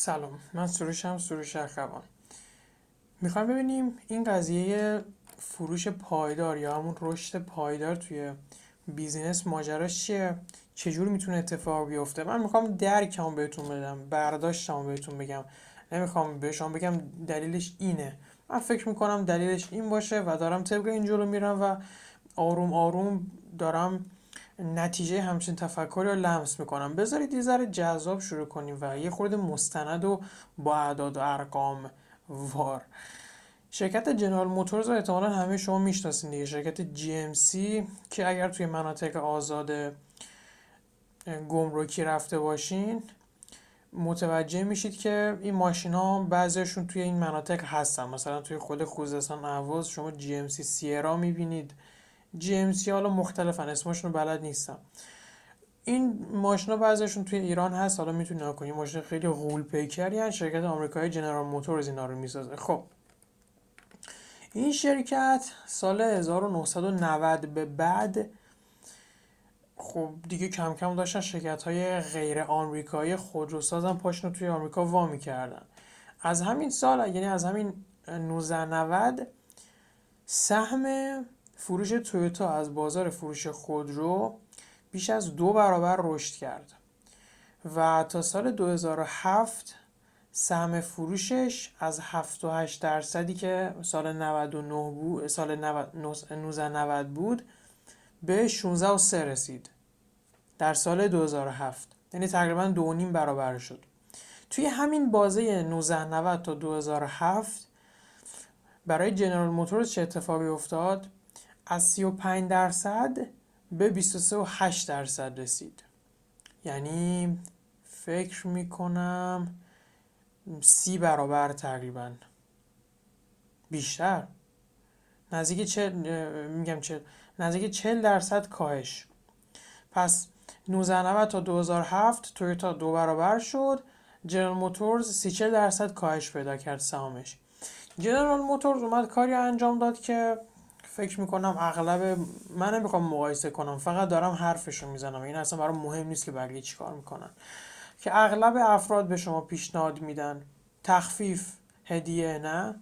سلام. من سروشم سروش اخوان. می‌خوایم ببینیم این قضیه فروش پایدار یا همون رشد پایدار توی بیزینس ماجراش چیه؟ چجور می‌تونه اتفاق بیفته؟ من می‌خوام درکم بهتون بدم برداشتم بهتون بگم. نمی‌خوام به شما بگم دلیلش اینه. من فکر می‌کنم دلیلش این باشه و دارم طبق این جلو میرم و آروم آروم دارم نتیجه همچین تفکری رو لمس می‌کنم. بذارید یه ذره جذاب شروع کنیم و یه خورده مستند و با اعداد و ارقام وار. شرکت جنرال موتورز رو احتمالا همه شما می‌شناسین دیگه. شرکت GMC که اگر توی مناطق آزاد گمرکی رفته باشین متوجه میشید که این ماشین ها بعضیشون توی این مناطق هستن. مثلا توی خود خوزستان اهواز شما GMC سیرا می‌بینید. GMC حالا مختلفن اسمشون رو بلد نیستم. این ماشینا بعضیشون توی ایران هست حالا می‌تونی نکنی ماشین خیلی غول پیکری هست شرکت آمریکایی جنرال موتورز اینا رو می‌سازه. خب. این شرکت سال 1990 به بعد خب دیگه کم کم داشتن شرکت های غیر آمریکایی خودروسازن پاشنو توی آمریکا وا می‌کردن. از همین سال یعنی از همین 1990 سهم فروش تویوتا از بازار فروش خودرو بیش از دو برابر رشد کرد و تا سال 2007 سهم فروشش از 78 درصدی که سال 99 بود سال 1990 بود به 16 و 3 رسید در سال 2007 یعنی تقریبا دو نیم برابر شد. توی همین بازه 1990 تا 2007 برای جنرال موتورز چه اتفاقی افتاد؟ از 35 درصد به 23 و 8 درصد رسید. یعنی فکر می‌کنم سی برابر تقریبا. بیشتر. نزدیک چه میگم چه نزدیک 40 درصد کاهش. پس 1990 تا 2007 تویوتا دو برابر شد. جنرال موتورز 34 درصد کاهش پیدا کرد سهامش. جنرال موتورز اومد کاری انجام داد که فکر می‌کنم اغلب من نمی‌خوام مقایسه کنم فقط دارم حرفشو می‌زنم. این اصلا برای مهم نیست که بقیه چیکار می‌کنن. که اغلب افراد به شما پیشنهاد میدن. تخفیف هدیه نه.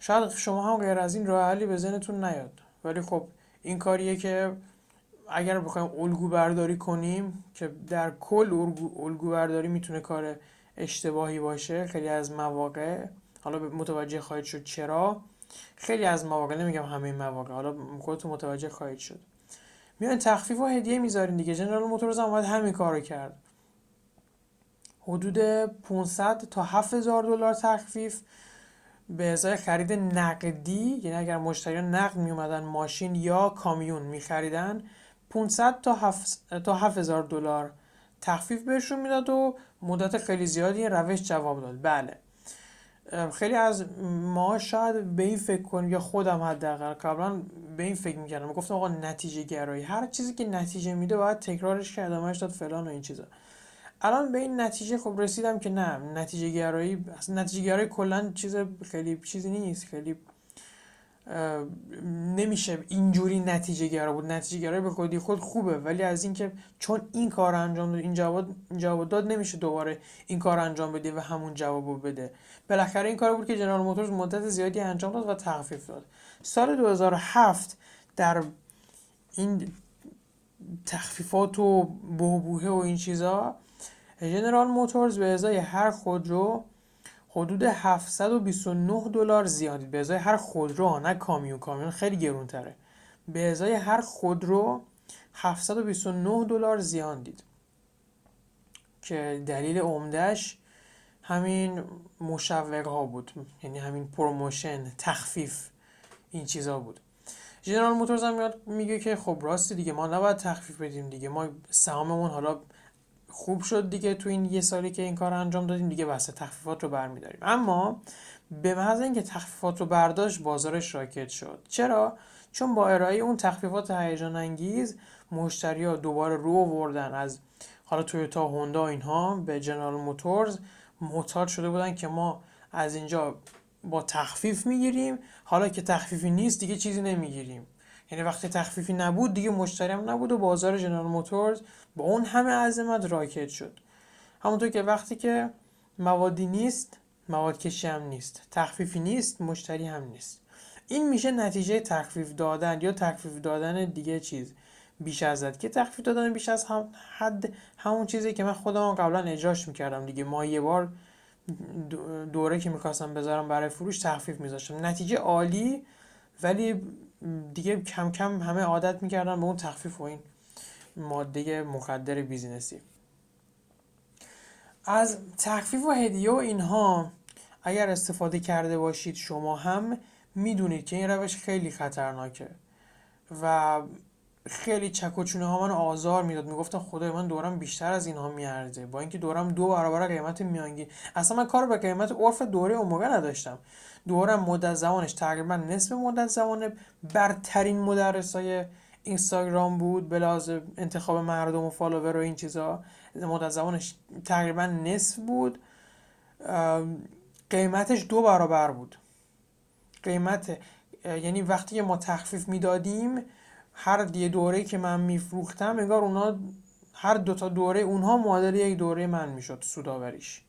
شاید شما هم غیر از این راه حلی به ذهنتون نیاد. ولی خب این کاریه که اگر بخوایم الگو برداری کنیم که در کل الگو برداری می‌تونه کار اشتباهی باشه خیلی از مواقع. حالا متوجه خواهید شد چرا. خیلی از مواقع نمیگم همه مواقع حالا خودتون متوجه خواهید شد. میان تخفیف و هدیه می‌ذارین دیگه. جنرال موتورز هم باید همین کارو کرد. حدود 500 تا 7000 دلار تخفیف به ازای خرید نقدی یعنی اگر مشتریان نقد می اومدن ماشین یا کامیون می خریدن 500 تا 7 تا 7000 دلار تخفیف بهشون می‌داد و مدت خیلی زیادی این روش جواب داد. بله. خیلی از ما شاید به این فکر کنیم یا خودم حداقل قبلا به این فکر می‌کردم. گفتم آقا نتیجه گرایی. هر چیزی که نتیجه میده باید تکرارش کرد ادامهش داد فلان و این چیزا. الان به این نتیجه خب رسیدم که نه نتیجه گرایی نتیجه گرایی کلا چیز خیلی چیزی نیست خیلی نمیشه اینجوری نتیجه گرا بود. نتیجه گرایی به خودی خود خوبه ولی از اینکه چون این کار انجام داد این جواب جواب داد نمیشه دوباره این کار انجام بده و همون جوابو بده. بالاخره این کار بود که جنرال موتورز مدت زیادی انجام داد و تخفیف داد. سال 2007 در این تخفیفات و بهبوهه و این چیزا جنرال موتورز به ازای هر خودرو حدود 729 دلار زیادید به ازای هر خودرو نه کامیون. کامیون خیلی گرون تره به ازای هر خودرو 729 دلار زیان دید که دلیل عمدهش همین مشوق ها بود. یعنی همین promotion تخفیف این چیزا بود. جنرال موتورز هم میگه که خب راستی دیگه ما نباید تخفیف بدیم دیگه. ما سهاممون حالا خوب شد دیگه تو این یه سالی که این کار انجام دادیم دیگه بحث تخفیفات رو برمیداریم. اما به محض اینکه تخفیفات رو برداشت بازارش راکت شد. چرا؟ چون با ارائه اون تخفیفات هیجان انگیز مشتری ها دوباره رو آوردن. از حالا تویوتا هوندا اینها به جنرال موتورز معتاد شده بودن که ما از اینجا با تخفیف می‌گیریم. حالا که تخفیفی نیست دیگه چیزی نمی‌گیریم. یعنی وقتی تخفیفی نبود دیگه مشتری هم نبود و بازار جنرال موتورز با اون همه عظمت راکت شد. همونطور که وقتی که موادی نیست مواد کشی هم نیست. تخفیفی نیست مشتری هم نیست. این میشه نتیجه تخفیف دادن یا تخفیف دادن دیگه چیز. بیش از که تخفیف دادن بیش از هم حد همون چیزی که من خودم قبلا اجراش می‌کردم دیگه. ما یه بار دوره که می‌خواستم بذارم برای فروش تخفیف میذاشتم. نتیجه عالی ولی دیگه کم کم همه عادت می‌کردن به اون تخفیف و این ماده مخدر بیزینسی. از تخفیف و هدیه و اینها اگر استفاده کرده باشید شما هم می‌دونید که این روش خیلی خطرناکه و خیلی چک و چونه ها من آزار می‌داد. می‌گفتم خدای من دورم بیشتر از اینها میارزه. با اینکه دورم دو برابر قیمت میانگین. اصلا من کار به قیمت عرف دوره اون موقع نداشتم. دورم مدت زمانش تقریبا نصف مدت زمان برترین مدرس های اینستاگرام بود. به انتخاب مردم و فالوور و این چیزا. مدت زمانش تقریبا نصف بود. قیمتش دو برابر بود. قیمت یعنی وقتی ما تخفیف می‌دادیم هر یه دوره که من میفروختم انگار اونا هر دوتا دوره اونها معادل یک دوره من می‌شد سوداوریش.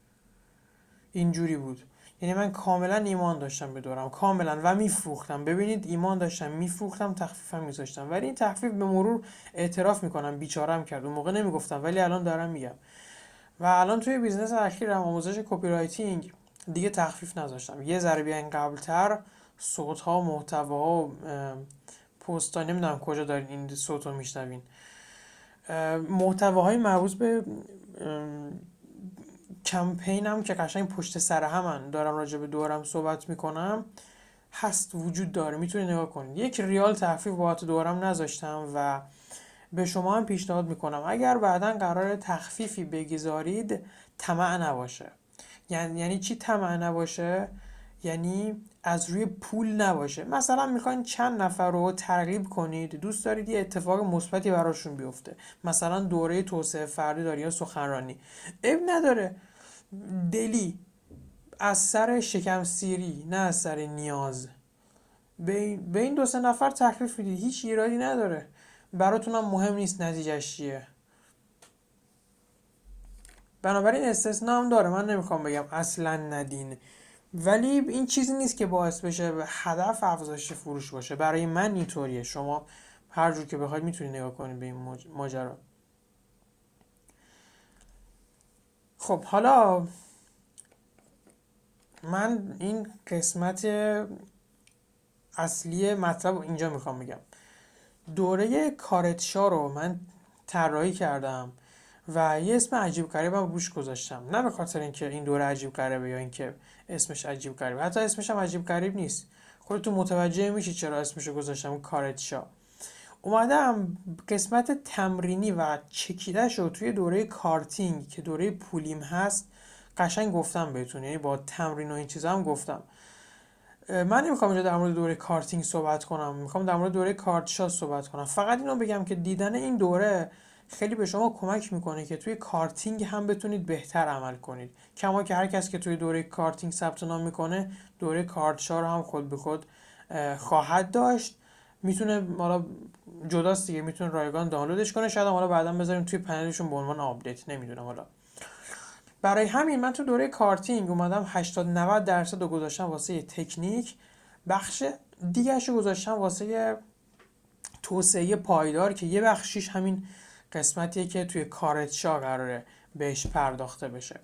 اینجوری بود. یعنی من کاملا ایمان داشتم به دوره‌م. کاملا. و میفروختم. ببینید ایمان داشتم میفروختم تخفیفم میذاشتم. ولی این تخفیف به مرور اعتراف می‌کنم. بیچارم کرد. اون موقع نمی‌گفتم. ولی الان دارم میگم. و الان توی business اخیرم آموزش copywriting دیگه تخفیف نذاشتم. یه بیاین قبلتر صوت ها محتوا ها پست ها نمی‌دونم کجا دارین این صوت رو میشنوین. محتواهای مربوط به کمپینم که قشنگ پشت سر همن دارم راجع به دورم صحبت می‌کنم. هست وجود داره. می‌تونید نگاه کنید. یک ریال تخفیف بابت دورم نذاشتم و به شما هم پیشنهاد می‌کنم. اگر بعدا قرار تخفیفی بگذارید طمع نباشه. یعنی یعنی چی طمع نباشه؟ یعنی از روی پول نباشه. مثلا می‌خواین چند نفر رو ترغیب کنید دوست دارید یه اتفاق مثبتی براشون بیفته. مثلا دوره توسعه فردی داری یا سخنرانی. اب نداره. دلی از سر شکم سیری نه از سر نیاز. به این دو سه نفر تخفیف می‌دید هیچ ایرادی نداره. براتونم مهم نیست نتیجهش چیه. بنابراین استثنا هم داره. من نمی‌خوام بگم اصلا ندین. ولی این چیزی نیست که باعث بشه هدف افزایش فروش باشه. برای من اینطوریه. شما هر جور که بخواید می‌تونید نگاه کنید به این ماجرا. خب حالا من این قسمت اصلی مطلب اینجا می‌خوام بگم. دوره کارتشا رو من طراحی کردم. و یه اسم عجیب غریب هم روش گذاشتم. نه به خاطر اینکه این دوره عجیب غریبه یا اینکه اسمش عجیب غریبه. حتی اسمش هم عجیب غریب نیست. خودتون متوجه میشی چرا اسمش رو گذاشتم کارتشا اومدم قسمت تمرینی و چکیدهش رو توی دوره کارتینگ که دوره پولیم هست قشنگ گفتم بهتون. یعنی با تمرین و این چیزا هم گفتم. من نمی‌خوام اینجا در مورد دوره کارتینگ صحبت کنم. می‌خوام در مورد دوره کارتشا صحبت کنم. فقط اینو بگم که دیدن این دوره خیلی به شما کمک می‌کنه که توی کارتینگ هم بتونید بهتر عمل کنید. کما اینکه هر کس که توی دوره کارتینگ ثبت نام می‌کنه دوره کارتشا رو هم خود به خود خواهد داشت. می‌تونه حالا جداست دیگه می‌تونه رایگان دانلودش کنه. شاید حالا بعدا بذاریم توی پنلشون به عنوان update نمی‌دونم حالا. برای همین من تو دوره کارتینگ اومدم 80 90 درصد رو گذاشتم واسه تکنیک. بخش دیگرش رو گذاشتم واسه توسعه پایدار که یه بخشیش همین قسمتیه که توی کارتشا قراره بهش پرداخته بشه.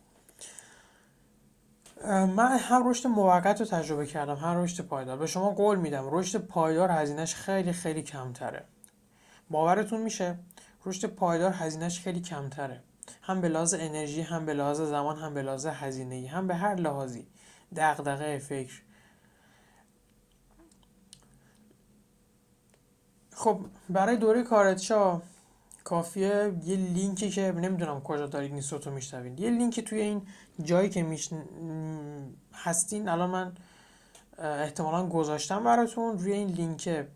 من هم رشد موقت رو تجربه کردم هم رشد پایدار. به شما قول میدم رشد پایدار هزینهش خیلی خیلی کمتره. باورتون میشه رشد پایدار هزینهش خیلی کمتره. هم به لحاظ انرژی هم به لحاظ زمان هم به لحاظ هزینه هم به هر لحاظی. دغدغه فکر. خب برای دوره کارتشا کافیه. یه لینکی که نمی‌دونم کجا دارید این صوتو میشنوید یه لینکی توی این جایی که میش... هستین الان من احتمالا گذاشتم براتون. روی این لینک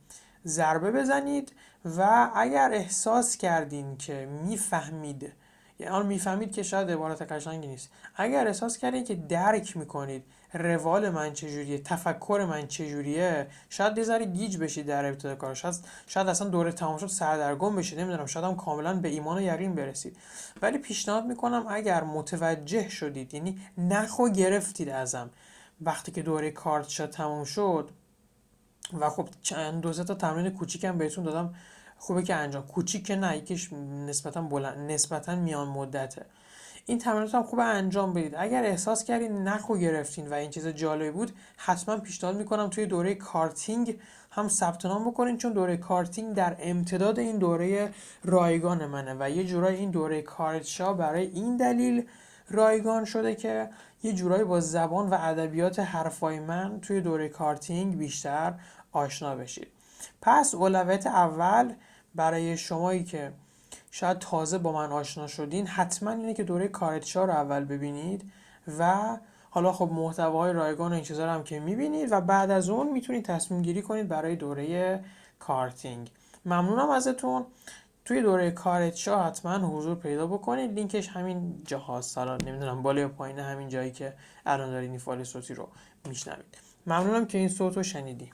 ضربه بزنید و اگر احساس کردین که می‌فهمید یعنی می‌فهمید که شاید عبارت قشنگی نیست. اگر احساس کردید که درک می‌کنید روال من چجوریه تفکر من چجوریه شاید یه ذره گیج بشید در ابتدای کار شاید شاید اصلا دوره تمام شد سردرگم بشید نمی‌دونم شاید هم کاملا به ایمان و یقین برسید. ولی پیشنهاد می‌کنم اگر متوجه شدید یعنی نخو گرفتید ازم. وقتی که دوره کارت شد تموم شد و خب چند دو تا تمرین کوچیکم بهتون دادم. خوبه که انجام کوچیک که نه یکیش نسبتا بلند نسبتا میان مدته. این تمرینات هم خوب انجام بدید. اگر احساس کردین نخو گرفتین و این چیز جالبی بود حتما پیشنهاد می‌کنم توی دوره کارتینگ هم ثبت نام بکنین چون دوره کارتینگ در امتداد این دوره رایگان منه و یه جورای این دوره کارتشا برای این دلیل رایگان شده که یه جورایی با زبان و ادبیات حرفای من توی دوره کارتینگ بیشتر آشنا بشید. پس اولویت اول برای شمایی که شاید تازه با من آشنا شدین حتما اینه که دوره کارتشا رو اول ببینید و حالا خب محتواهای رایگان و این چیزا هم که می‌بینید و بعد از اون می‌تونید تصمیم گیری کنید برای دوره کارتینگ. ممنونم ازتون. توی دوره کارتشا حتما حضور پیدا بکنید. لینکش همین جاهاست حالا نمی‌دونم بالا یا پایین همین جایی که الان دارید این فایل صوتی رو میشنوید. ممنونم که این صوت رو شنیدی